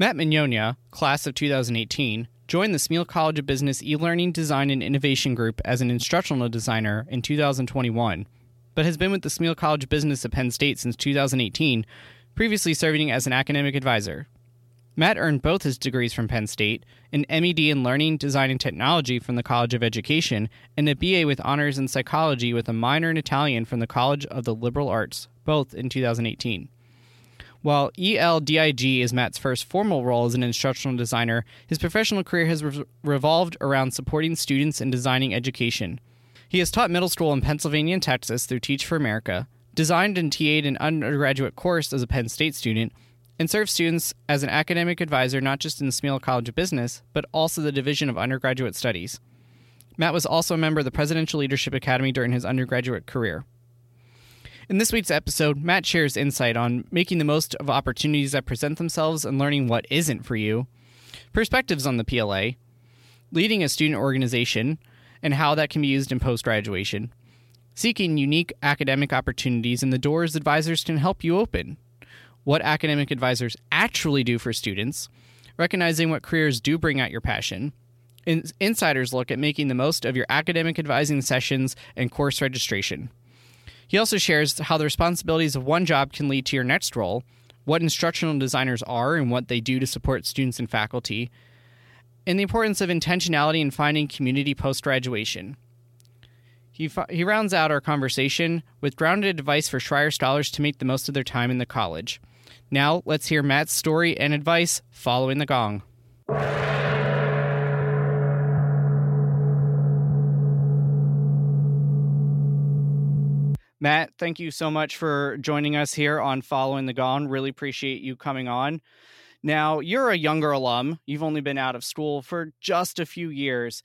Matt Mignogna, class of 2018, joined the Smeal College of Business e-learning design and innovation group as an instructional designer in 2021, but has been with the Smeal College of Business at Penn State since 2018, previously serving as an academic advisor. Matt earned both his degrees from Penn State, an MED in Learning, Design, and Technology from the College of Education, and a BA with honors in psychology with a minor in Italian from the College of the Liberal Arts, both in 2018. While ELDIG is Matt's first formal role as an instructional designer, his professional career has re- revolved around supporting students in designing education. He has taught middle school in Pennsylvania and Texas through Teach for America, designed and TA'd an undergraduate course as a Penn State student, and served students as an academic advisor not just in the Smeal College of Business, but also the Division of Undergraduate Studies. Matt was also a member of the Presidential Leadership Academy during his undergraduate career. In this week's episode, Matt shares insight on making the most of opportunities that present themselves and learning what isn't for you, perspectives on the PLA, leading a student organization, and how that can be used in post graduation, seeking unique academic opportunities and the doors advisors can help you open, what academic advisors actually do for students, recognizing what careers do bring out your passion, insiders look at making the most of your academic advising sessions and course registration. He also shares how the responsibilities of one job can lead to your next role, what instructional designers are and what they do to support students and faculty, and the importance of intentionality in finding community post graduation. He, he rounds out our conversation with grounded advice for Schreyer scholars to make the most of their time in the college. Now, let's hear Matt's story and advice following the gong. Matt, thank you so much for joining us here on Following the Gong. Really appreciate you coming on. Now, you're a younger alum. You've only been out of school for just a few years,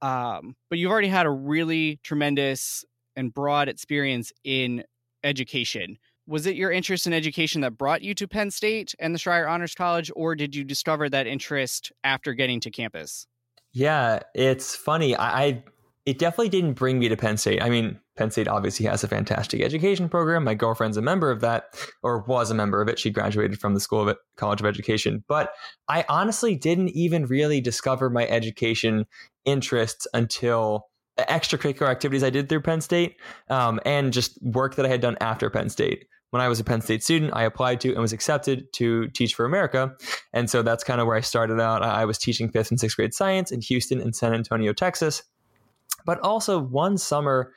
um, but you've already had a really tremendous and broad experience in education. Was it your interest in education that brought you to Penn State and the Schreyer Honors College, or did you discover that interest after getting to campus? Yeah, it's funny. I, I it definitely didn't bring me to Penn State. I mean, Penn State obviously has a fantastic education program. My girlfriend's a member of that, or was a member of it. She graduated from the School of College of Education. But I honestly didn't even really discover my education interests until extracurricular activities I did through Penn State um, and just work that I had done after Penn State. When I was a Penn State student, I applied to and was accepted to Teach for America. And so that's kind of where I started out. I was teaching fifth and sixth grade science in Houston and San Antonio, Texas. But also, one summer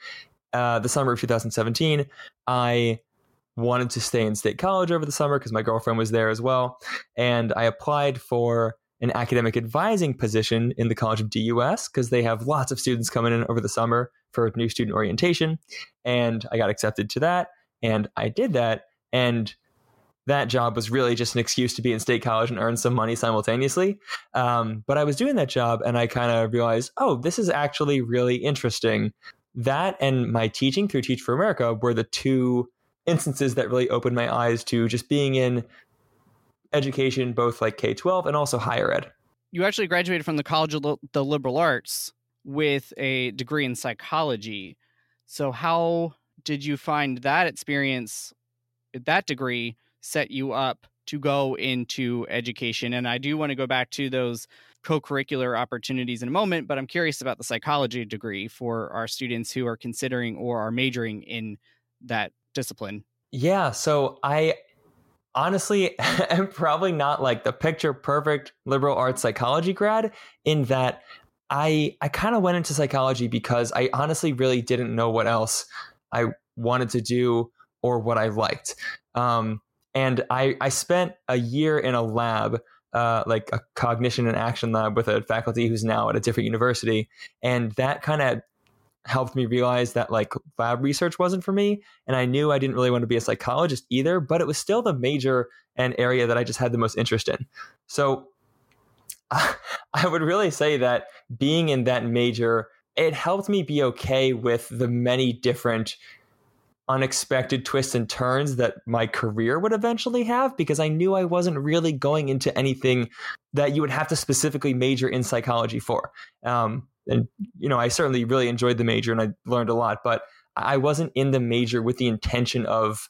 uh, the summer of 2017, I wanted to stay in state college over the summer because my girlfriend was there as well. And I applied for an academic advising position in the College of DUS because they have lots of students coming in over the summer for new student orientation. And I got accepted to that. And I did that. And that job was really just an excuse to be in state college and earn some money simultaneously. Um, but I was doing that job and I kind of realized, oh, this is actually really interesting that and my teaching through Teach for America were the two instances that really opened my eyes to just being in education, both like K 12 and also higher ed. You actually graduated from the College of the Liberal Arts with a degree in psychology. So, how did you find that experience, that degree, set you up to go into education? And I do want to go back to those co-curricular opportunities in a moment, but I'm curious about the psychology degree for our students who are considering or are majoring in that discipline. Yeah, so I honestly am probably not like the picture perfect liberal arts psychology grad in that I I kind of went into psychology because I honestly really didn't know what else I wanted to do or what I liked. Um, and I I spent a year in a lab, uh, like a cognition and action lab with a faculty who's now at a different university, and that kind of helped me realize that like lab research wasn't for me. And i knew i didn't really want to be a psychologist either but it was still the major and area that i just had the most interest in. So I would really say that being in that major, it helped me be okay with the many different unexpected twists and turns that my career would eventually have because I knew I wasn't really going into anything that you would have to specifically major in psychology for. Um, and, you know, I certainly really enjoyed the major and I learned a lot, but I wasn't in the major with the intention of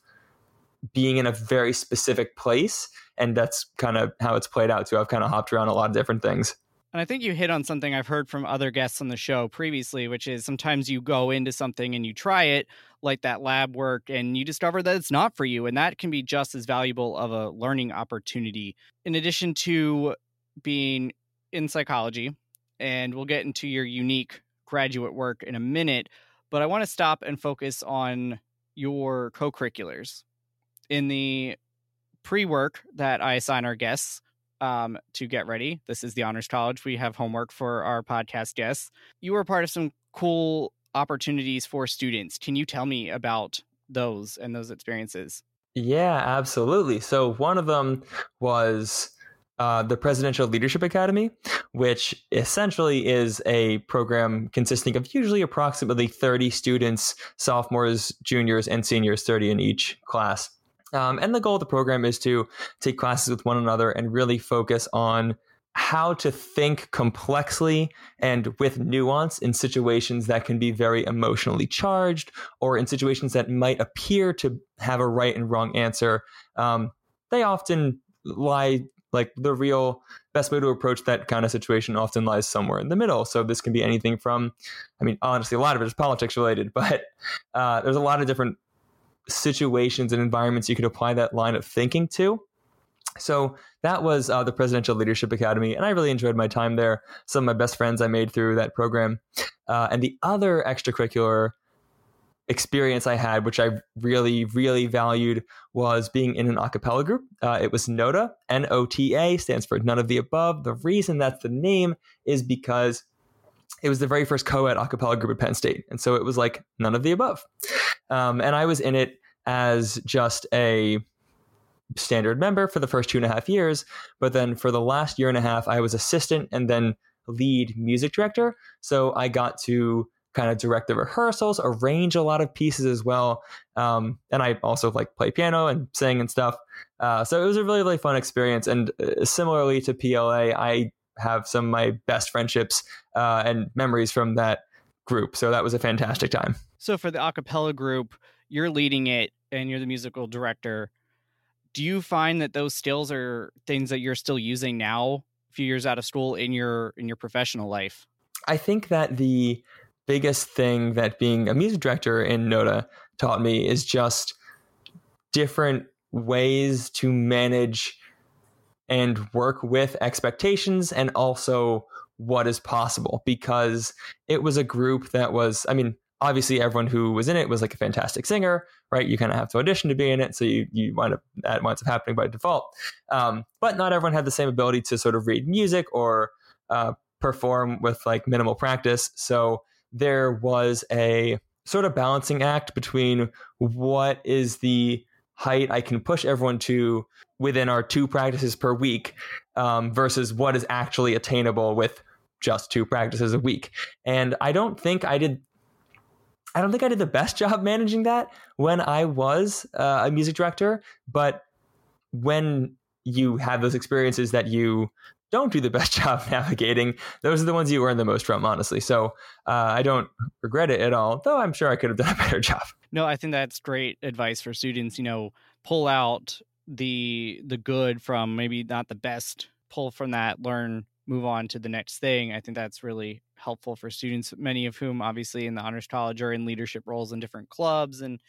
being in a very specific place and that's kind of how it's played out too. I've kind of hopped around a lot of different things. And I think you hit on something I've heard from other guests on the show previously, which is sometimes you go into something and you try it, like that lab work, and you discover that it's not for you. And that can be just as valuable of a learning opportunity. In addition to being in psychology, and we'll get into your unique graduate work in a minute, but I want to stop and focus on your co curriculars. In the pre work that I assign our guests um, to get ready. This is the Honors College. We have homework for our podcast guests. You were part of some cool opportunities for students. Can you tell me about those and those experiences? Yeah, absolutely. So one of them was uh, the Presidential Leadership Academy, which essentially is a program consisting of usually approximately 30 students, sophomores, juniors, and seniors, 30 in each class. Um, and the goal of the program is to take classes with one another and really focus on how to think complexly and with nuance in situations that can be very emotionally charged or in situations that might appear to have a right and wrong answer. Um, they often lie like the real best way to approach that kind of situation often lies somewhere in the middle. So this can be anything from, I mean, honestly, a lot of it is politics related, but uh, there's a lot of different situations and environments you could apply that line of thinking to. So that was uh, the Presidential Leadership Academy, and I really enjoyed my time there. Some of my best friends I made through that program. Uh, and the other extracurricular experience I had, which I really, really valued, was being in an a cappella group. Uh, it was NOTA, N O T A, stands for None of the Above. The reason that's the name is because it was the very first co-ed a cappella group at Penn State. And so it was like none of the above. Um, and I was in it as just a standard member for the first two and a half years. But then for the last year and a half, I was assistant and then lead music director. So I got to kind of direct the rehearsals, arrange a lot of pieces as well. Um, and I also like play piano and sing and stuff. Uh, so it was a really, really fun experience. And uh, similarly to PLA, I have some of my best friendships uh, and memories from that group. So that was a fantastic time. So for the acapella group, you're leading it and you're the musical director. Do you find that those skills are things that you're still using now, a few years out of school, in your in your professional life? I think that the biggest thing that being a music director in Nota taught me is just different ways to manage and work with expectations and also what is possible because it was a group that was i mean obviously everyone who was in it was like a fantastic singer right? You kind of have to audition to be in it so you, you wind up that winds up happening by default. Um, but not everyone had the same ability to sort of read music or uh, perform with like minimal practice. So there was a sort of balancing act between what is the height I can push everyone to within our two practices per week um, versus what is actually attainable with just two practices a week. And I don't think I did. I don't think I did the best job managing that when I was uh, a music director, but when you have those experiences that you don't do the best job navigating, those are the ones you learn the most from, honestly. So uh, I don't regret it at all, though I'm sure I could have done a better job. No, I think that's great advice for students. You know, pull out the the good from maybe not the best, pull from that, learn, move on to the next thing. I think that's really helpful for students, many of whom obviously in the honors college are in leadership roles in different clubs and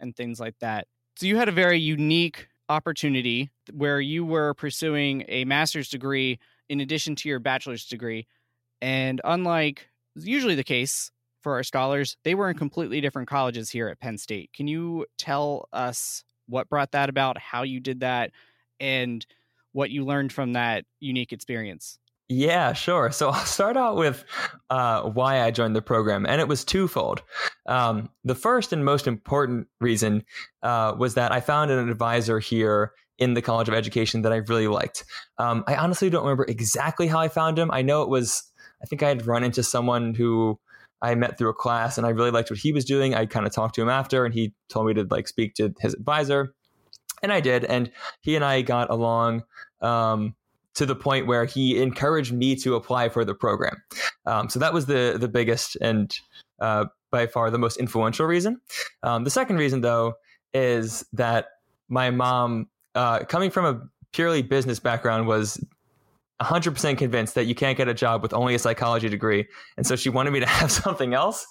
and things like that. So you had a very unique opportunity where you were pursuing a master's degree in addition to your bachelor's degree And unlike usually the case for our scholars, they were in completely different colleges here at Penn State. Can you tell us what brought that about, how you did that, and what you learned from that unique experience? Yeah, sure. So I'll start out with uh, why I joined the program, and it was twofold. Um, the first and most important reason uh, was that I found an advisor here in the College of Education that I really liked. Um, I honestly don't remember exactly how I found him. I know it was, I think I had run into someone who I met through a class, and I really liked what he was doing. I kind of talked to him after, and he told me to like speak to his advisor, and I did, and he and I got along. Um, to the point where he encouraged me to apply for the program. Um, so that was the the biggest and uh, by far the most influential reason. Um, the second reason, though, is that my mom, uh, coming from a purely business background, was 100% convinced that you can't get a job with only a psychology degree. And so she wanted me to have something else.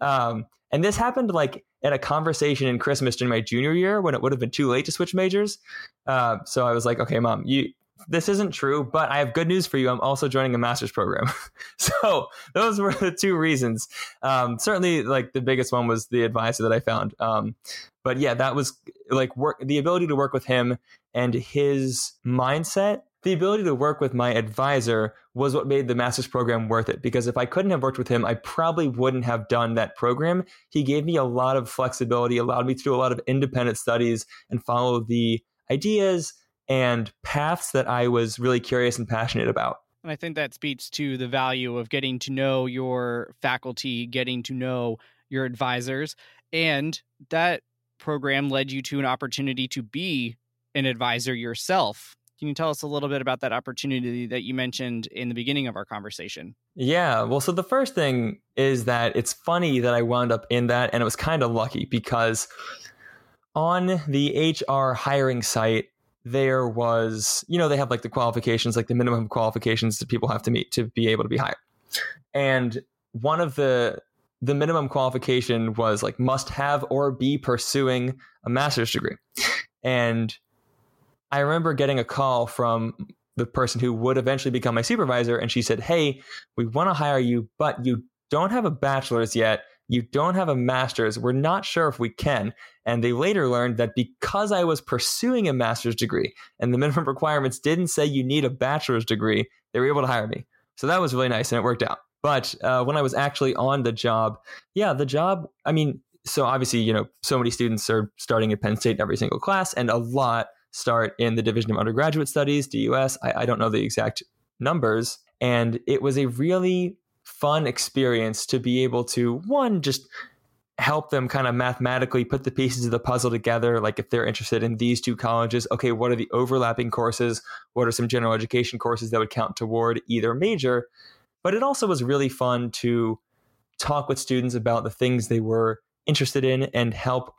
Um, and this happened like at a conversation in Christmas during my junior year when it would have been too late to switch majors. Uh, so I was like, okay, mom, you this isn't true, but I have good news for you. I'm also joining a master's program. so those were the two reasons. Um, certainly, like the biggest one was the advisor that I found. Um, but yeah, that was like work the ability to work with him and his mindset. The ability to work with my advisor was what made the master's program worth it. Because if I couldn't have worked with him, I probably wouldn't have done that program. He gave me a lot of flexibility, allowed me to do a lot of independent studies and follow the ideas and paths that I was really curious and passionate about. And I think that speaks to the value of getting to know your faculty, getting to know your advisors. And that program led you to an opportunity to be an advisor yourself. Can you tell us a little bit about that opportunity that you mentioned in the beginning of our conversation? Yeah. Well, so the first thing is that it's funny that I wound up in that, and it was kind of lucky because on the HR hiring site, there was, you know, they have like the qualifications, like the minimum qualifications that people have to meet to be able to be hired. And one of the the minimum qualification was like must have or be pursuing a master's degree. And I remember getting a call from the person who would eventually become my supervisor and she said, "Hey, we want to hire you, but you don't have a bachelor's yet you don't have a master's. We're not sure if we can. And they later learned that because I was pursuing a master's degree and the minimum requirements didn't say you need a bachelor's degree, they were able to hire me. So that was really nice and it worked out. But uh, when I was actually on the job, yeah, the job, I mean, so obviously, you know, so many students are starting at Penn State in every single class, and a lot start in the Division of Undergraduate Studies, DUS. I, I don't know the exact numbers. And it was a really fun experience to be able to one just help them kind of mathematically put the pieces of the puzzle together like if they're interested in these two colleges okay what are the overlapping courses? What are some general education courses that would count toward either major? But it also was really fun to talk with students about the things they were interested in and help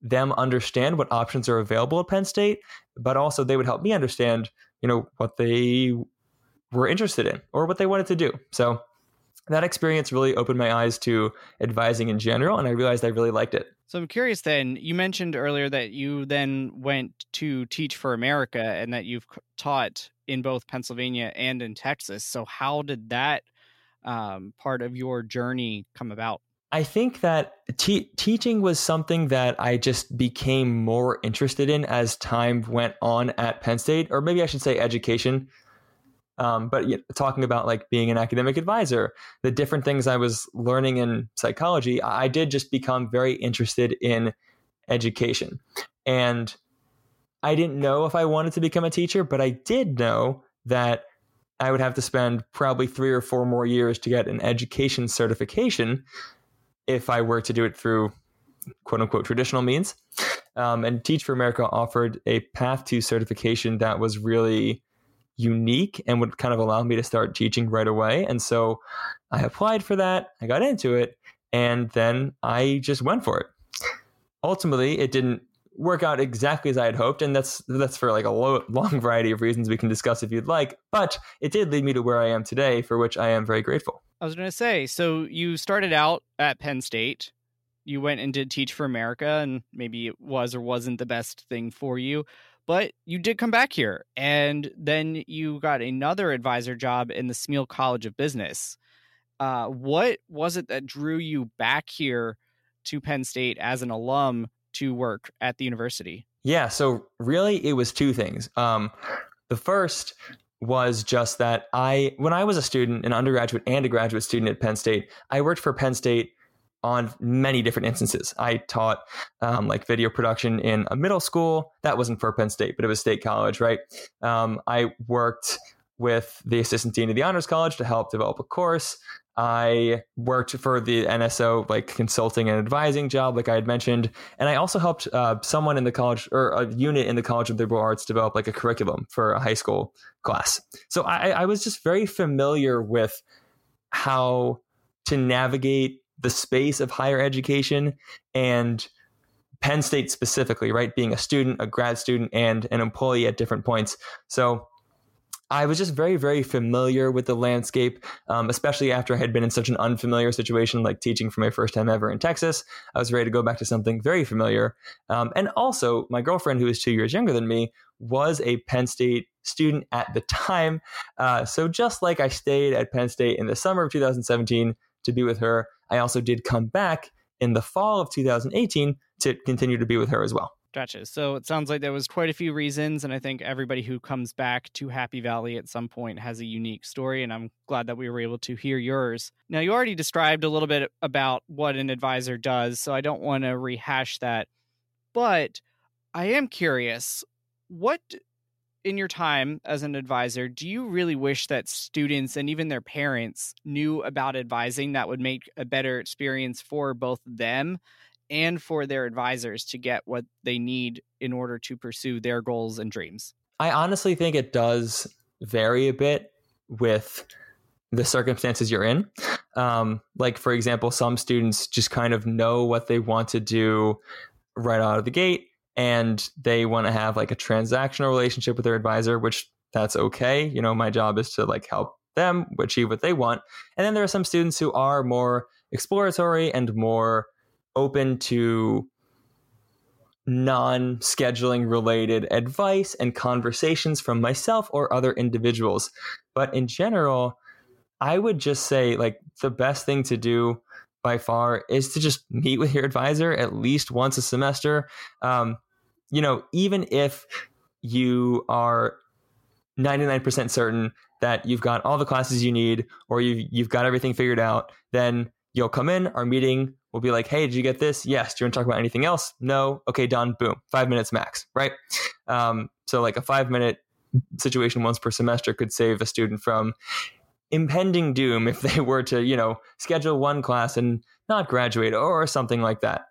them understand what options are available at Penn State but also they would help me understand you know what they were interested in or what they wanted to do. So that experience really opened my eyes to advising in general, and I realized I really liked it. So I'm curious then, you mentioned earlier that you then went to Teach for America and that you've taught in both Pennsylvania and in Texas. So, how did that um, part of your journey come about? I think that te- teaching was something that I just became more interested in as time went on at Penn State, or maybe I should say education. Um, but you know, talking about like being an academic advisor, the different things I was learning in psychology, I did just become very interested in education. And I didn't know if I wanted to become a teacher, but I did know that I would have to spend probably three or four more years to get an education certification if I were to do it through quote unquote traditional means. Um, and Teach for America offered a path to certification that was really unique and would kind of allow me to start teaching right away. And so I applied for that, I got into it, and then I just went for it. Ultimately, it didn't work out exactly as I had hoped, and that's that's for like a lo- long variety of reasons we can discuss if you'd like. But it did lead me to where I am today, for which I am very grateful. I was going to say, so you started out at Penn State. You went and did Teach for America, and maybe it was or wasn't the best thing for you. But you did come back here, and then you got another advisor job in the Smeal College of Business. Uh, what was it that drew you back here to Penn State as an alum to work at the university? Yeah, so really it was two things. Um, the first was just that I, when I was a student, an undergraduate and a graduate student at Penn State, I worked for Penn State on many different instances. I taught um, like video production in a middle school. That wasn't for Penn State, but it was State College, right? Um, I worked with the assistant dean of the Honors College to help develop a course. I worked for the NSO like consulting and advising job, like I had mentioned, and I also helped uh, someone in the college or a unit in the College of Liberal Arts develop like a curriculum for a high school class. So I, I was just very familiar with how to navigate the space of higher education and Penn State specifically, right? Being a student, a grad student, and an employee at different points. So I was just very, very familiar with the landscape, um, especially after I had been in such an unfamiliar situation like teaching for my first time ever in Texas. I was ready to go back to something very familiar. Um, and also, my girlfriend, who is two years younger than me, was a Penn State student at the time. Uh, so just like I stayed at Penn State in the summer of 2017 to be with her, I also did come back in the fall of 2018 to continue to be with her as well. Gotcha. So it sounds like there was quite a few reasons, and I think everybody who comes back to Happy Valley at some point has a unique story, and I'm glad that we were able to hear yours. Now, you already described a little bit about what an advisor does, so I don't want to rehash that, but I am curious, what in your time as an advisor, do you really wish that students and even their parents knew about advising that would make a better experience for both them and for their advisors to get what they need in order to pursue their goals and dreams? I honestly think it does vary a bit with the circumstances you're in. Um, like, for example, some students just kind of know what they want to do right out of the gate and they want to have like a transactional relationship with their advisor, which that's okay. You know, my job is to like help them achieve what they want. And then there are some students who are more exploratory and more open to non scheduling related advice and conversations from myself or other individuals. But in general, I would just say like the best thing to do by far is to just meet with your advisor at least once a semester. Um, you know, even if you are 99% certain that you've got all the classes you need or you've, you've got everything figured out, then you'll come in, our meeting will be like, hey, did you get this? Yes. Do you want to talk about anything else? No. Okay, done. Boom. Five minutes max, right? Um, so, like a five minute situation once per semester could save a student from impending doom if they were to, you know, schedule one class and not graduate or something like that.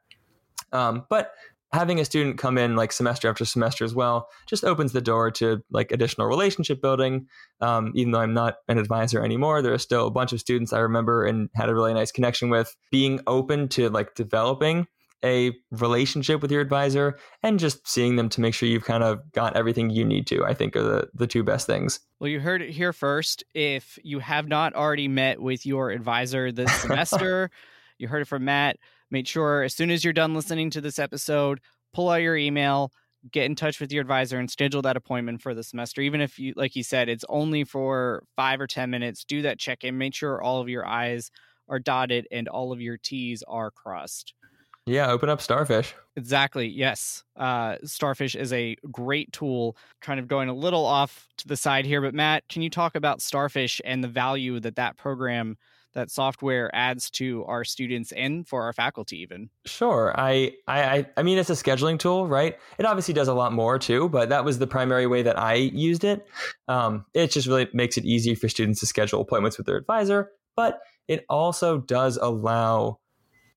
Um, but having a student come in like semester after semester as well just opens the door to like additional relationship building um, even though i'm not an advisor anymore there are still a bunch of students i remember and had a really nice connection with being open to like developing a relationship with your advisor and just seeing them to make sure you've kind of got everything you need to i think are the, the two best things well you heard it here first if you have not already met with your advisor this semester you heard it from matt Make sure as soon as you're done listening to this episode, pull out your email, get in touch with your advisor and schedule that appointment for the semester. Even if you, like you said, it's only for five or 10 minutes, do that check in. Make sure all of your I's are dotted and all of your T's are crossed. Yeah, open up Starfish. Exactly. Yes. Uh, Starfish is a great tool. Kind of going a little off to the side here, but Matt, can you talk about Starfish and the value that that program that software adds to our students and for our faculty even sure I, I i mean it's a scheduling tool right it obviously does a lot more too but that was the primary way that i used it um, it just really makes it easy for students to schedule appointments with their advisor but it also does allow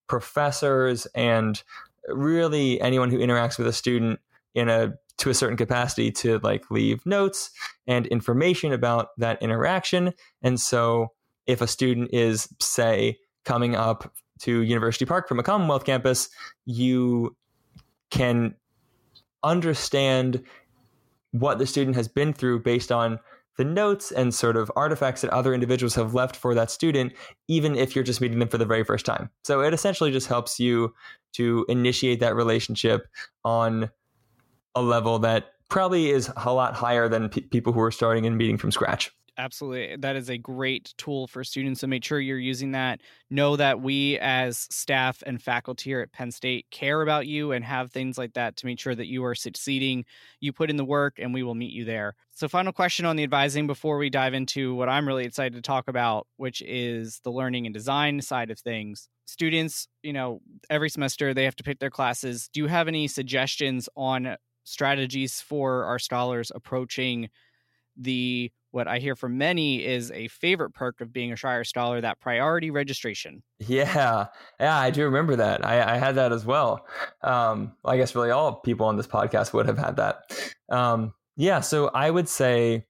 professors and really anyone who interacts with a student in a to a certain capacity to like leave notes and information about that interaction. And so if a student is, say, coming up to University Park from a Commonwealth campus, you can understand what the student has been through based on the notes and sort of artifacts that other individuals have left for that student, even if you're just meeting them for the very first time. So it essentially just helps you to initiate that relationship on a level that probably is a lot higher than people who are starting and meeting from scratch Absolutely. That is a great tool for students. So make sure you're using that. Know that we, as staff and faculty here at Penn State, care about you and have things like that to make sure that you are succeeding. You put in the work and we will meet you there. So, final question on the advising before we dive into what I'm really excited to talk about, which is the learning and design side of things. Students, you know, every semester they have to pick their classes. Do you have any suggestions on strategies for our scholars approaching the what I hear from many is a favorite perk of being a Schreyer Scholar, that priority registration. Yeah, yeah, I do remember that. I, I had that as well. Um, I guess really all people on this podcast would have had that. Um, yeah, so I would say,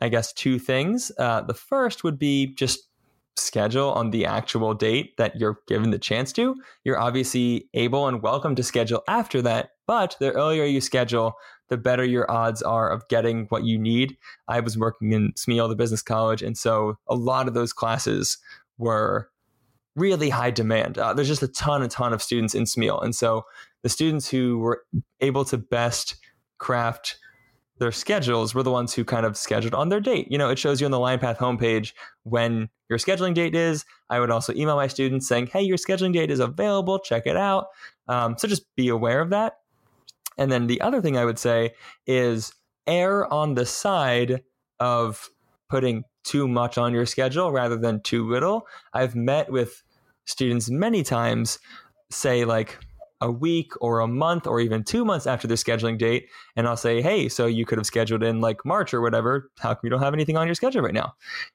I guess, two things. Uh, the first would be just schedule on the actual date that you're given the chance to. You're obviously able and welcome to schedule after that, but the earlier you schedule, the better your odds are of getting what you need. I was working in Smeal, the business college, and so a lot of those classes were really high demand. Uh, there's just a ton, a ton of students in Smeal, and so the students who were able to best craft their schedules were the ones who kind of scheduled on their date. You know, it shows you on the LionPath homepage when your scheduling date is. I would also email my students saying, "Hey, your scheduling date is available. Check it out." Um, so just be aware of that. And then the other thing I would say is err on the side of putting too much on your schedule rather than too little. I've met with students many times say like a week or a month or even two months after their scheduling date and i'll say hey so you could have scheduled in like march or whatever how come you don't have anything on your schedule right now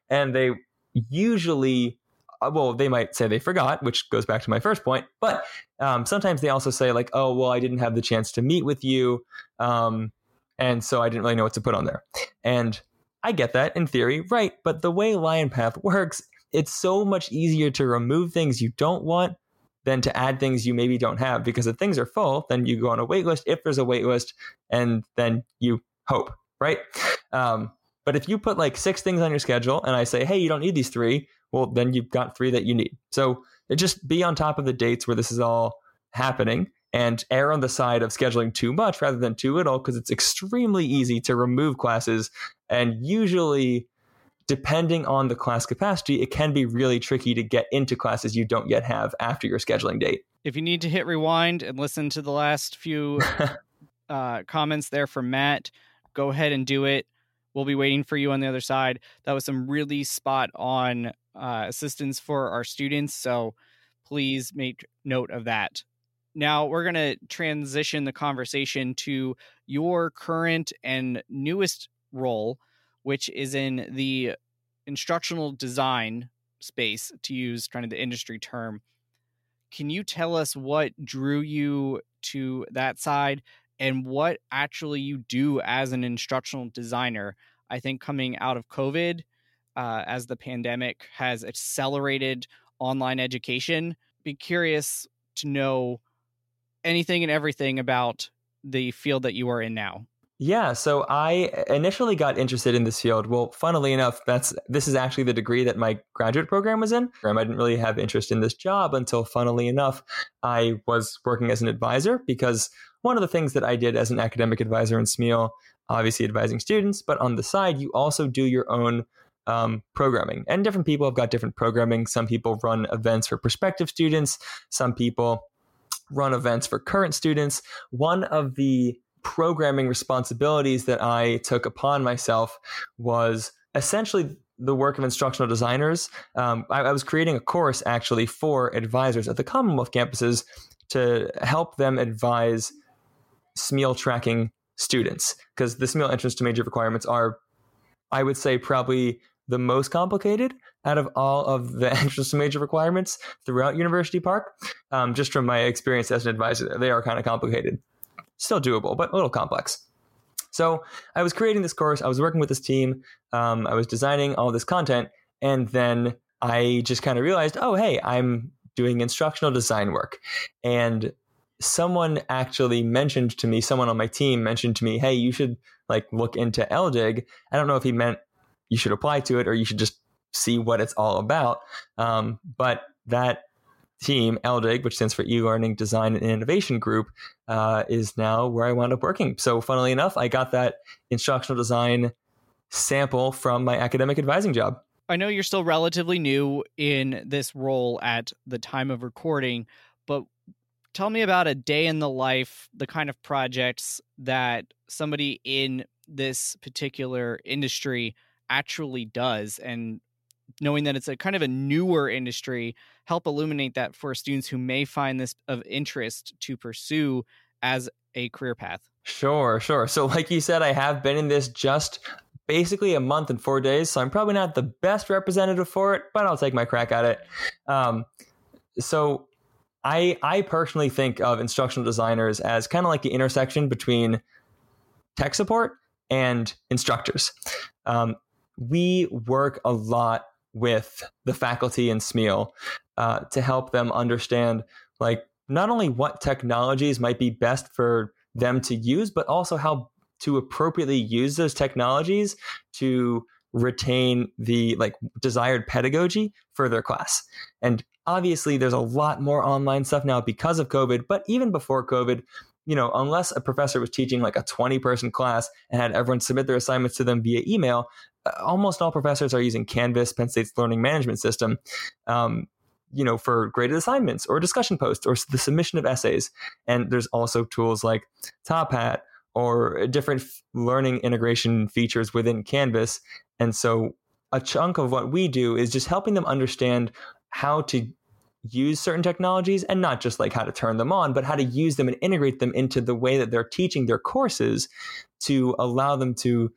and they usually well, they might say they forgot, which goes back to my first point. But um, sometimes they also say like, "Oh, well, I didn't have the chance to meet with you, um, and so I didn't really know what to put on there." And I get that in theory, right? But the way Lion Path works, it's so much easier to remove things you don't want than to add things you maybe don't have. Because if things are full, then you go on a wait list. If there's a wait list, and then you hope, right? Um, but if you put like six things on your schedule and I say, hey, you don't need these three, well, then you've got three that you need. So just be on top of the dates where this is all happening and err on the side of scheduling too much rather than too little because it's extremely easy to remove classes. And usually, depending on the class capacity, it can be really tricky to get into classes you don't yet have after your scheduling date. If you need to hit rewind and listen to the last few uh, comments there from Matt, go ahead and do it. We'll be waiting for you on the other side. That was some really spot on uh, assistance for our students. So please make note of that. Now we're going to transition the conversation to your current and newest role, which is in the instructional design space, to use kind of the industry term. Can you tell us what drew you to that side and what actually you do as an instructional designer. I think coming out of COVID, uh, as the pandemic has accelerated online education, be curious to know anything and everything about the field that you are in now. Yeah, so I initially got interested in this field. Well, funnily enough, that's this is actually the degree that my graduate program was in. I didn't really have interest in this job until, funnily enough, I was working as an advisor because one of the things that I did as an academic advisor in Smeal, obviously advising students, but on the side, you also do your own um, programming. And different people have got different programming. Some people run events for prospective students, some people run events for current students. One of the programming responsibilities that I took upon myself was essentially the work of instructional designers. Um, I, I, was creating a course actually for advisors at the Commonwealth campuses to help them advise Smeal tracking students because the Smeal entrance to major requirements are, I would say, probably the most complicated out of all of the entrance to major requirements throughout University Park. Um, just from my experience as an advisor, they are kind of complicated. Still doable, but a little complex. So I was creating this course. I was working with this team. Um, I was designing all this content, and then I just kind of realized, oh, hey, I'm doing instructional design work, and someone actually mentioned to me, someone on my team mentioned to me, hey, you should like look into LDIG. I don't know if he meant you should apply to it or you should just see what it's all about. Um, but that team, LDIG, which stands for e-learning design and innovation group, uh, is now where I wound up working. So funnily enough, I got that instructional design sample from my academic advising job. I know you're still relatively new in this role at the time of recording, but tell me about a day in the life, the kind of projects that somebody in this particular industry actually does and knowing that it's a kind of a newer industry help illuminate that for students who may find this of interest to pursue as a career path. Sure sure. So like you said i have been in this just basically a month and four days so i'm probably not the best representative for it but i'll take my crack at it. Um, so I I personally think of instructional designers as kind of like the intersection between tech support and instructors. Um, we work a lot with the faculty in SMEAL uh, to help them understand like not only what technologies might be best for them to use, but also how to appropriately use those technologies to retain the like desired pedagogy for their class. And obviously there's a lot more online stuff now because of COVID, but even before COVID, you know, unless a professor was teaching like a 20 person class and had everyone submit their assignments to them via email, almost all professors are using Canvas, Penn State's learning management system. Um, you know, for graded assignments or discussion posts or the submission of essays. And there's also tools like Top Hat or different learning integration features within Canvas. And so a chunk of what we do is just helping them understand how to use certain technologies and not just like how to turn them on, but how to use them and integrate them into the way that they're teaching their courses to allow them to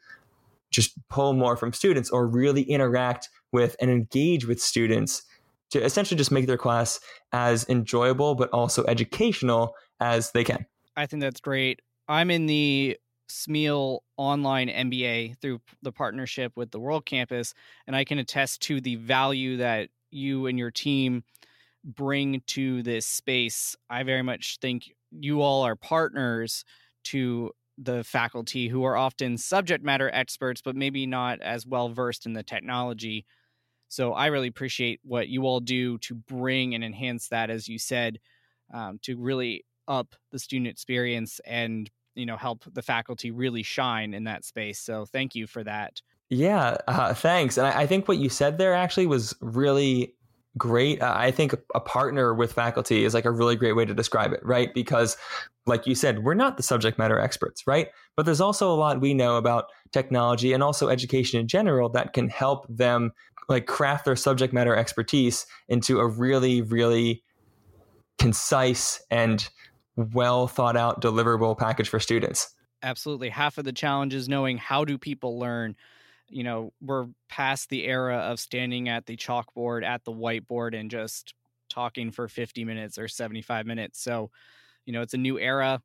just pull more from students or really interact with and engage with students to essentially just make their class as enjoyable but also educational as they can. I think that's great. I'm in the SMEAL online MBA through the partnership with the World Campus, and I can attest to the value that you and your team bring to this space. I very much think you all are partners to the faculty who are often subject matter experts, but maybe not as well versed in the technology. So I really appreciate what you all do to bring and enhance that, as you said, um, to really up the student experience and you know help the faculty really shine in that space. So thank you for that. Yeah, uh, thanks. And I, I, think what you said there actually was really great. Uh, I think a partner with faculty is like a really great way to describe it, right? Because, like you said, we're not the subject matter experts, right? But there's also a lot we know about technology and also education in general that can help them like craft their subject matter expertise into a really, really concise and well thought out deliverable package for students. Absolutely. Half of the challenge is knowing how do people learn you know, we're past the era of standing at the chalkboard at the whiteboard and just talking for 50 minutes or 75 minutes. So, you know, it's a new era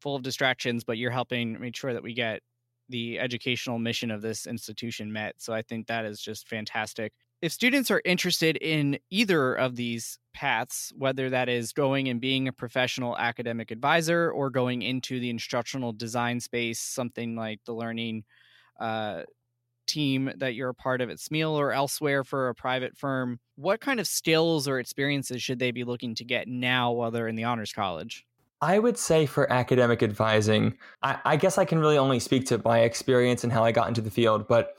full of distractions, but you're helping make sure that we get the educational mission of this institution met. So I think that is just fantastic. If students are interested in either of these paths, whether that is going and being a professional academic advisor or going into the instructional design space, something like the learning uh, team that you're a part of at SMEAL or elsewhere for a private firm, what kind of skills or experiences should they be looking to get now while they're in the honors college? I would say for academic advising, I, I, guess I can really only speak to my experience and how I got into the field, but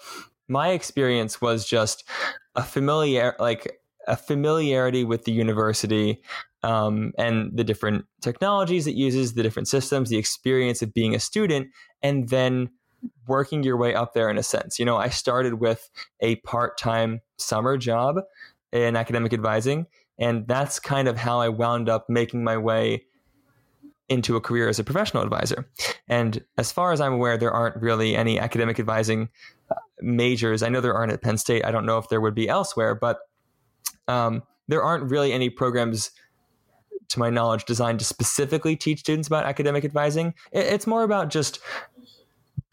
my experience was just a familiar, like a familiarity with the university um, and the different technologies it uses, the different systems, the experience of being a student, and then working your way up there in a sense. You know, I started with a part time summer job in academic advising, and that's kind of how I wound up making my way into a career as a professional advisor. And as far as I'm aware, there aren't really any academic advising uh, majors. I know there aren't at Penn State. I don't know if there would be elsewhere, but um, there aren't really any programs to my knowledge, designed to specifically teach students about academic advising. It's more about just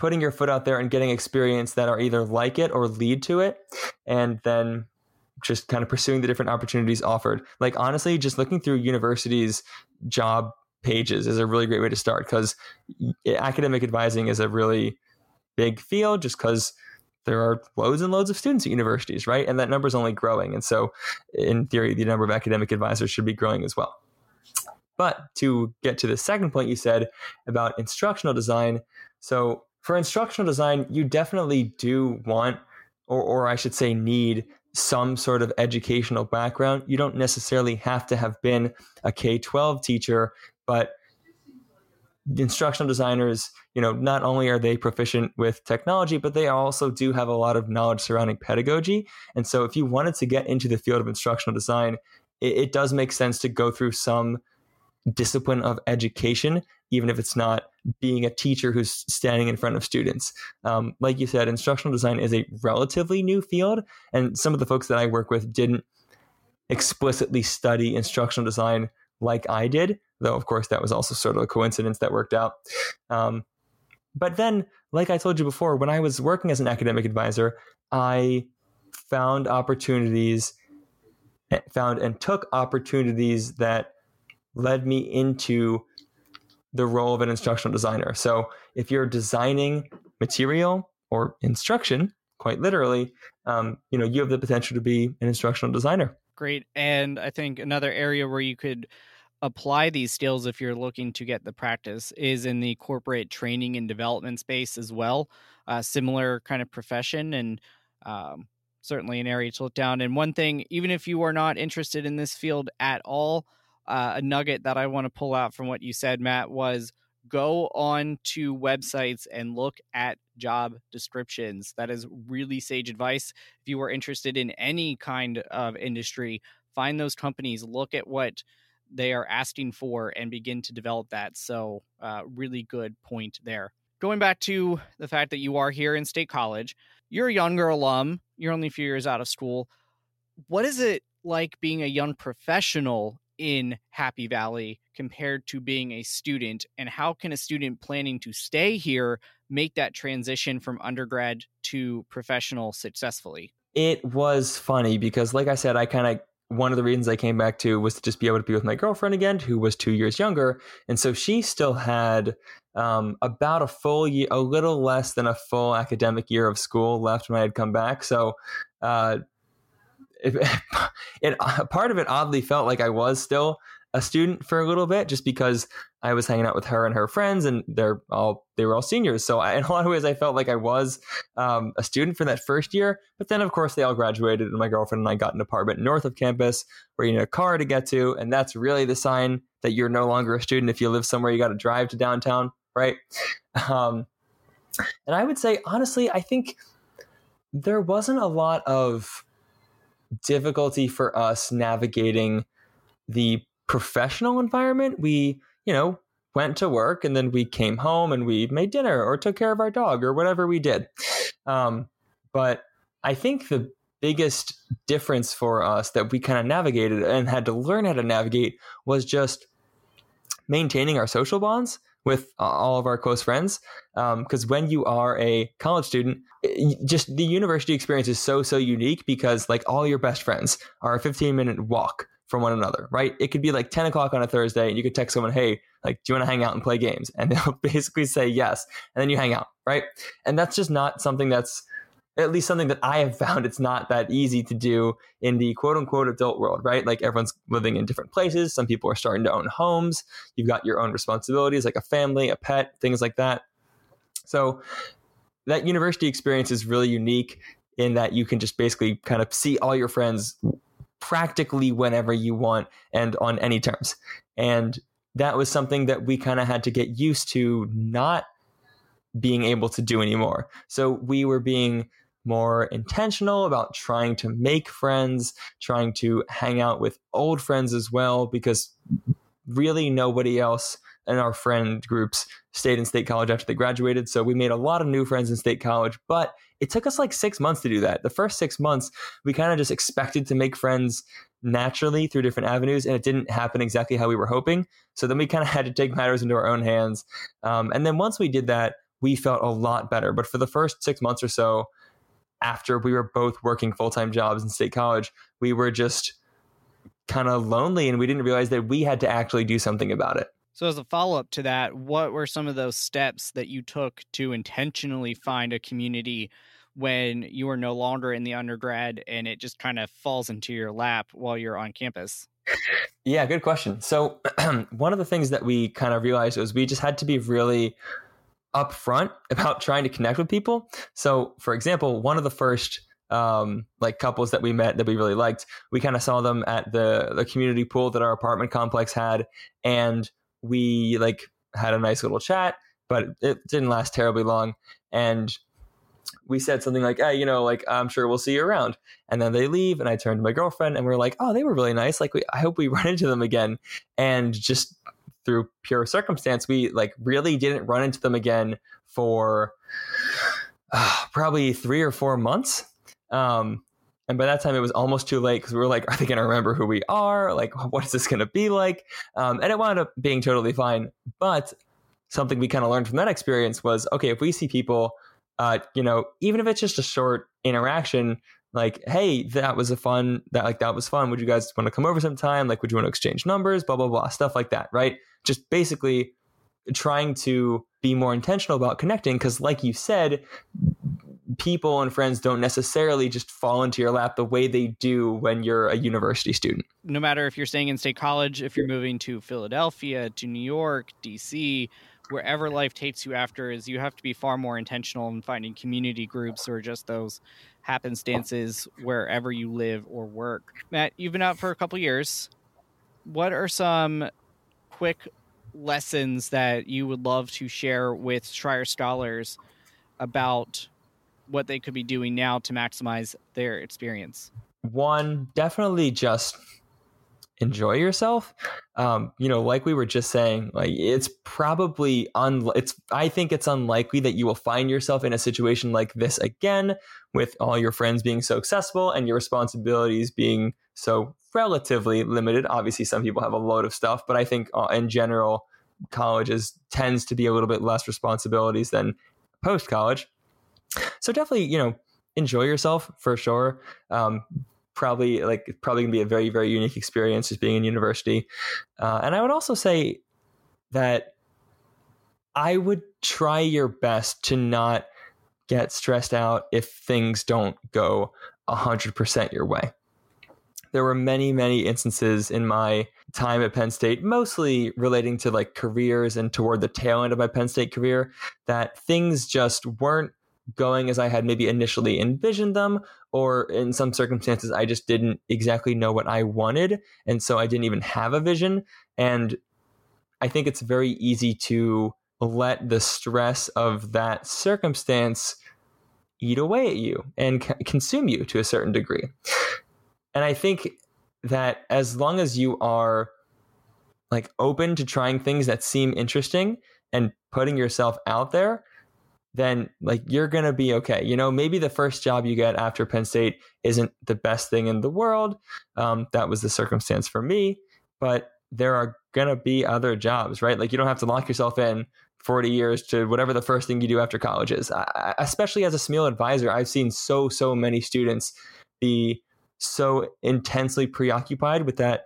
putting your foot out there and getting experience that are either like it or lead to it and then just kind of pursuing the different opportunities offered. Like honestly just looking through universities job pages is a really great way to start because academic advising is a really big field just because there are loads and loads of students at universities right? And that number is only growing and so in theory the number of academic advisors should be growing as well. But to get to the second point you said about instructional design so for instructional design, you definitely do want, or, or I should say, need some sort of educational background. You don't necessarily have to have been a K 12 teacher, but instructional designers, you know, not only are they proficient with technology, but they also do have a lot of knowledge surrounding pedagogy. And so if you wanted to get into the field of instructional design, it, it does make sense to go through some discipline of education, even if it's not being a teacher who's standing in front of students. Um, like you said, instructional design is a relatively new field, and some of the folks that I work with didn't explicitly study instructional design like I did, though, of course, that was also sort of a coincidence that worked out. Um, but then, like I told you before, when I was working as an academic advisor, I found opportunities, eh, found and took opportunities that led me into the role of an instructional designer. So if you're designing material or instruction, quite literally, um, you know, you have the potential to be an instructional designer. Great. And I think another area where you could apply these skills if you're looking to get the practice is in the corporate training and development space as well. Uh, similar kind of profession and um, certainly an area to look down. And one thing, even if you are not interested in this field at all, uh, a nugget that I want to pull out from what you said, Matt, was go on to websites and look at job descriptions. That is really sage advice. If you are interested in any kind of industry, find those companies, look at what they are asking for, and begin to develop that. So, uh, really good point there. Going back to the fact that you are here in State College, you're a younger alum, you're only a few years out of school. What is it like being a young professional in Happy Valley compared to being a student? And how can a student planning to stay here make that transition from undergrad to professional successfully? It was funny because, like I said, I kind of one of the reasons I came back to was to just be able to be with my girlfriend again, who was two years younger. And so she still had um, about a full year, a little less than a full academic year of school left when I had come back. So, uh, it, it part of it oddly felt like I was still a student for a little bit just because I was hanging out with her and her friends and they're all they were all seniors. So I, in a lot of ways I felt like I was um, a student for that first year. But then of course they all graduated and my girlfriend and I got an apartment north of campus where you need a car to get to. And that's really the sign that you're no longer a student if you live somewhere you got to drive to downtown right? Um, and I would say honestly I think there wasn't a lot of difficulty for us navigating the professional environment. We, you know, went to work and then we came home and we made dinner or took care of our dog or whatever we did. Um, but I think the biggest difference for us that we kind of navigated and had to learn how to navigate was just maintaining our social bonds with all of our close friends. Because um, when you are a college student, just the university experience is so, so unique because like all your best friends are a 15 minute walk from one another, right? It could be like 10 o'clock on a Thursday and you could text someone, hey, like, do you want to hang out and play games? And they'll basically say yes. And then you hang out, right? And that's just not something that's at least something that I have found it's not that easy to do in the quote unquote adult world, right? Like everyone's living in different places. Some people are starting to own homes. You've got your own responsibilities, like a family, a pet, things like that. So that university experience is really unique in that you can just basically kind of see all your friends practically whenever you want and on any terms. And that was something that we kind of had to get used to not being able to do anymore. So we were being more intentional about trying to make friends, trying to hang out with old friends as well, because really nobody else in our friend groups stayed in state college after they graduated. So we made a lot of new friends in state college, but it took us like six months to do that. The first six months, we kind of just expected to make friends naturally through different avenues, and it didn't happen exactly how we were hoping. So then we kind of had to take matters into our own hands. Um, and then once we did that, we felt a lot better. But for the first six months or so, after we were both working full time jobs in state college, we were just kind of lonely and we didn't realize that we had to actually do something about it. So, as a follow up to that, what were some of those steps that you took to intentionally find a community when you are no longer in the undergrad and it just kind of falls into your lap while you're on campus? Yeah, good question. So, one of the things that we kind of realized was we just had to be really upfront about trying to connect with people. So, for example, one of the first um, like couples that we met that we really liked, we kind of saw them at the the community pool that our apartment complex had, and we like had a nice little chat, but it didn't last terribly long. And we said something like, "Hey, you know, like I'm sure we'll see you around." And then they leave, and I turned to my girlfriend, and we are like, "Oh, they were really nice. Like, we, I hope we run into them again." And just through pure circumstance, we like really didn't run into them again for uh, probably three or four months. Um, and by that time, it was almost too late because we were like, are they going to remember who we are? Like, what is this going to be like? Um, and it wound up being totally fine. But something we kind of learned from that experience was okay, if we see people, uh, you know, even if it's just a short interaction, like, hey, that was a fun, that like, that was fun. Would you guys want to come over sometime? Like, would you want to exchange numbers? Blah, blah, blah, stuff like that, right? Just basically trying to be more intentional about connecting because, like you said, people and friends don't necessarily just fall into your lap the way they do when you're a university student. No matter if you're staying in state college, if you're moving to Philadelphia, to New York, DC, wherever life takes you after, is you have to be far more intentional in finding community groups or just those happenstances wherever you live or work. Matt, you've been out for a couple years. What are some quick lessons that you would love to share with Schreyer scholars about what they could be doing now to maximize their experience? One, definitely just enjoy yourself. Um, you know, like we were just saying, like it's probably un it's I think it's unlikely that you will find yourself in a situation like this again with all your friends being so accessible and your responsibilities being so relatively limited. Obviously, some people have a load of stuff, but I think uh, in general, colleges tends to be a little bit less responsibilities than post college. So definitely, you know, enjoy yourself for sure. Um, probably like probably gonna be a very very unique experience just being in university. Uh, and I would also say that I would try your best to not get stressed out if things don't go 100% your way. There were many, many instances in my time at Penn State, mostly relating to like careers and toward the tail end of my Penn State career, that things just weren't going as I had maybe initially envisioned them, or in some circumstances, I just didn't exactly know what I wanted. And so I didn't even have a vision. And I think it's very easy to let the stress of that circumstance eat away at you and c- consume you to a certain degree. And I think that as long as you are like open to trying things that seem interesting and putting yourself out there, then like you're going to be okay. You know, maybe the first job you get after Penn State isn't the best thing in the world. Um, that was the circumstance for me, but there are going to be other jobs, right? Like you don't have to lock yourself in 40 years to whatever the first thing you do after college is. I, especially as a Smeal advisor, I've seen so, so many students be so intensely preoccupied with that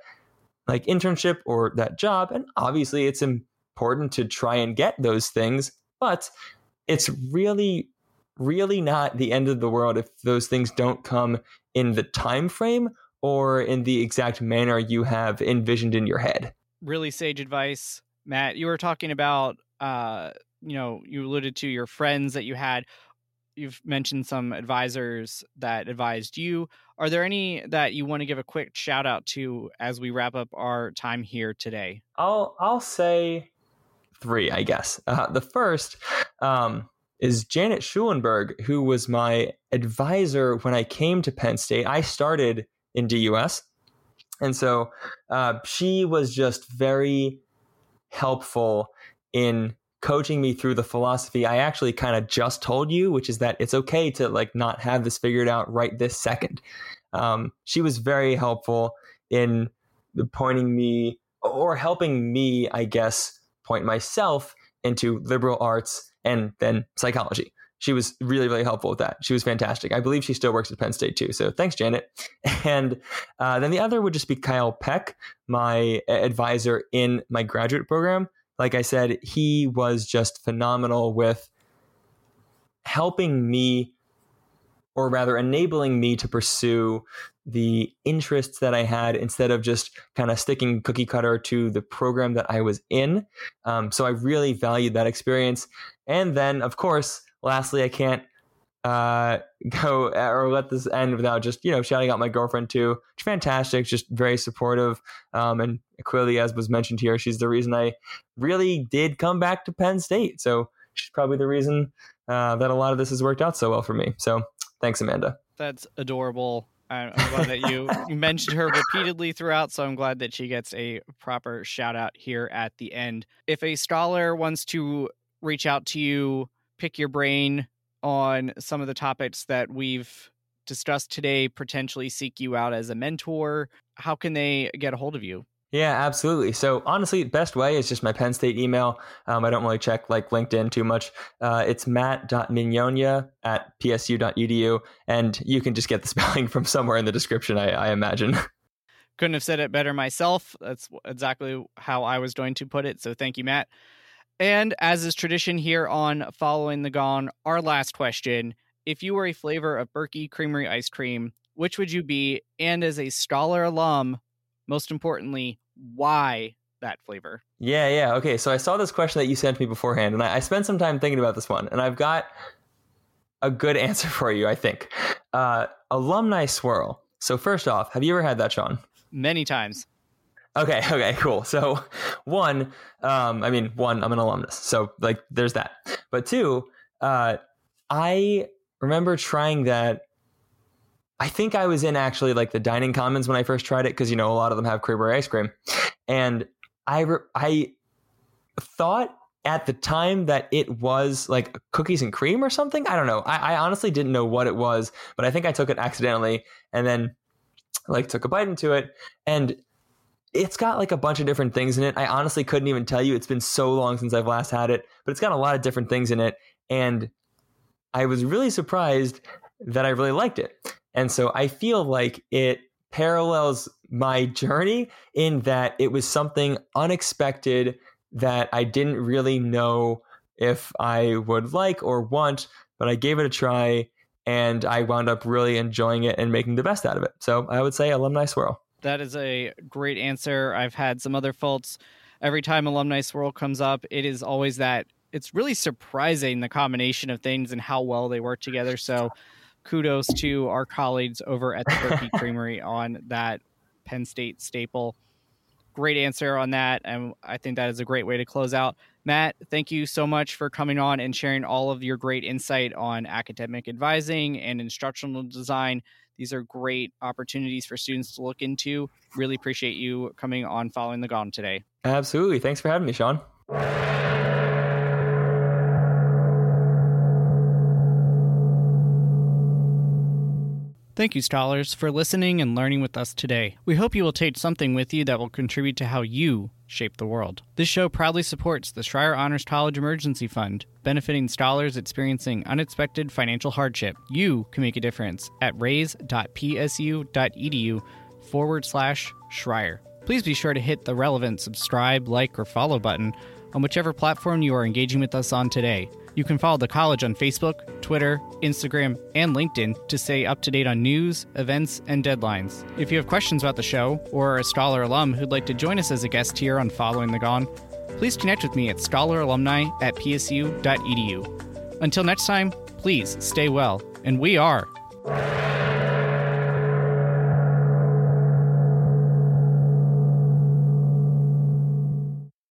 like internship or that job. And obviously it's important to try and get those things, but it's really really not the end of the world if those things don't come in the time frame or in the exact manner you have envisioned in your head. Really sage advice, Matt. You were talking about uh, you know, you alluded to your friends that you had. You've mentioned some advisors that advised you. Are there any that you want to give a quick shout out to as we wrap up our time here today? I'll I'll say three, I guess. Uh, the first um, is Janet Schulenberg, who was my advisor when I came to Penn State. I started in DUS. And so uh, she was just very helpful in coaching me through the philosophy I actually kind of just told you, which is that it's okay to like not have this figured out right this second. Um, she was very helpful in pointing me or helping me, I guess, point myself into liberal arts and then psychology. She was really, really helpful with that. She was fantastic. I believe she still works at Penn State too. So thanks, Janet. And uh, then the other would just be Kyle Peck, my advisor in my graduate program. Like I said, he was just phenomenal with helping me, or rather enabling me to pursue the interests that I had instead of just kind of sticking cookie cutter to the program that I was in. Um, so I really valued that experience. And then, of course, lastly, I can't uh, go or let this end without just you know shouting out my girlfriend too. She's fantastic, just very supportive, um, and clearly, as was mentioned here, she's the reason I really did come back to Penn State. So she's probably the reason uh, that a lot of this has worked out so well for me. So thanks, Amanda. That's adorable. I'm glad that you mentioned her repeatedly throughout, so I'm glad that she gets a proper shout out here at the end. If a scholar wants to reach out to you, pick your brain on some of the topics that we've discussed today, potentially seek you out as a mentor, how can they get a hold of you? Yeah, absolutely. So honestly, best way is just my Penn State email. Um, I don't really check like LinkedIn too much. Uh, it's matt.mignonia at psu.edu. And you can just get the spelling from somewhere in the description, I, I imagine. Couldn't have said it better myself. That's exactly how I was going to put it. So thank you, Matt. And as is tradition here on Following the Gong, our last question. If you were a flavor of Berkey Creamery ice cream, which would you be? And as a scholar alum, most importantly, why that flavor? Yeah, yeah. Okay. So I saw this question that you sent me beforehand, and I, I spent some time thinking about this one, and I've got a good answer for you, I think. Uh, alumni swirl. So, first off, have you ever had that, Sean? Many times. Okay, okay, cool. So, one, um, I mean, one, I'm an alumnus. So, like, there's that. But two, uh, I remember trying that I think I was in actually like the dining commons when I first tried it because you know a lot of them have Creamery ice cream, and I re- I thought at the time that it was like cookies and cream or something. I don't know. I, I honestly didn't know what it was, but I think I took it accidentally and then like took a bite into it and it's got like a bunch of different things in it. I honestly couldn't even tell you. It's been so long since I've last had it, but it's got a lot of different things in it. And I was really surprised that I really liked it. And so I feel like it parallels my journey in that it was something unexpected that I didn't really know if I would like or want, but I gave it a try and I wound up really enjoying it and making the best out of it. So I would say Alumni Swirl. That is a great answer. I've had some other faults. Every time Alumni Swirl comes up, it is always that it's really surprising the combination of things and how well they work together. So kudos to our colleagues over at the Berkey Creamery on that Penn State staple. Great answer on that. And I think that is a great way to close out. Matt, thank you so much for coming on and sharing all of your great insight on academic advising and instructional design. These are great opportunities for students to look into. Really appreciate you coming on Following the Gong today. Absolutely. Thanks for having me, Sean. Thank you, scholars, for listening and learning with us today. We hope you will take something with you that will contribute to how you shape the world. This show proudly supports the Schreyer Honors College Emergency Fund, benefiting scholars experiencing unexpected financial hardship. You can make a difference at raise.psu.edu forward slash Schreyer. Please be sure to hit the relevant subscribe, like, or follow button on whichever platform you are engaging with us on today. You can follow the college on Facebook, Twitter, Instagram, and LinkedIn to stay up to date on news, events, and deadlines. If you have questions about the show or are a Scholar alum who'd like to join us as a guest here on Following the Gong, please connect with me at scholaralumni at psu.edu. Until next time, please stay well, and we are.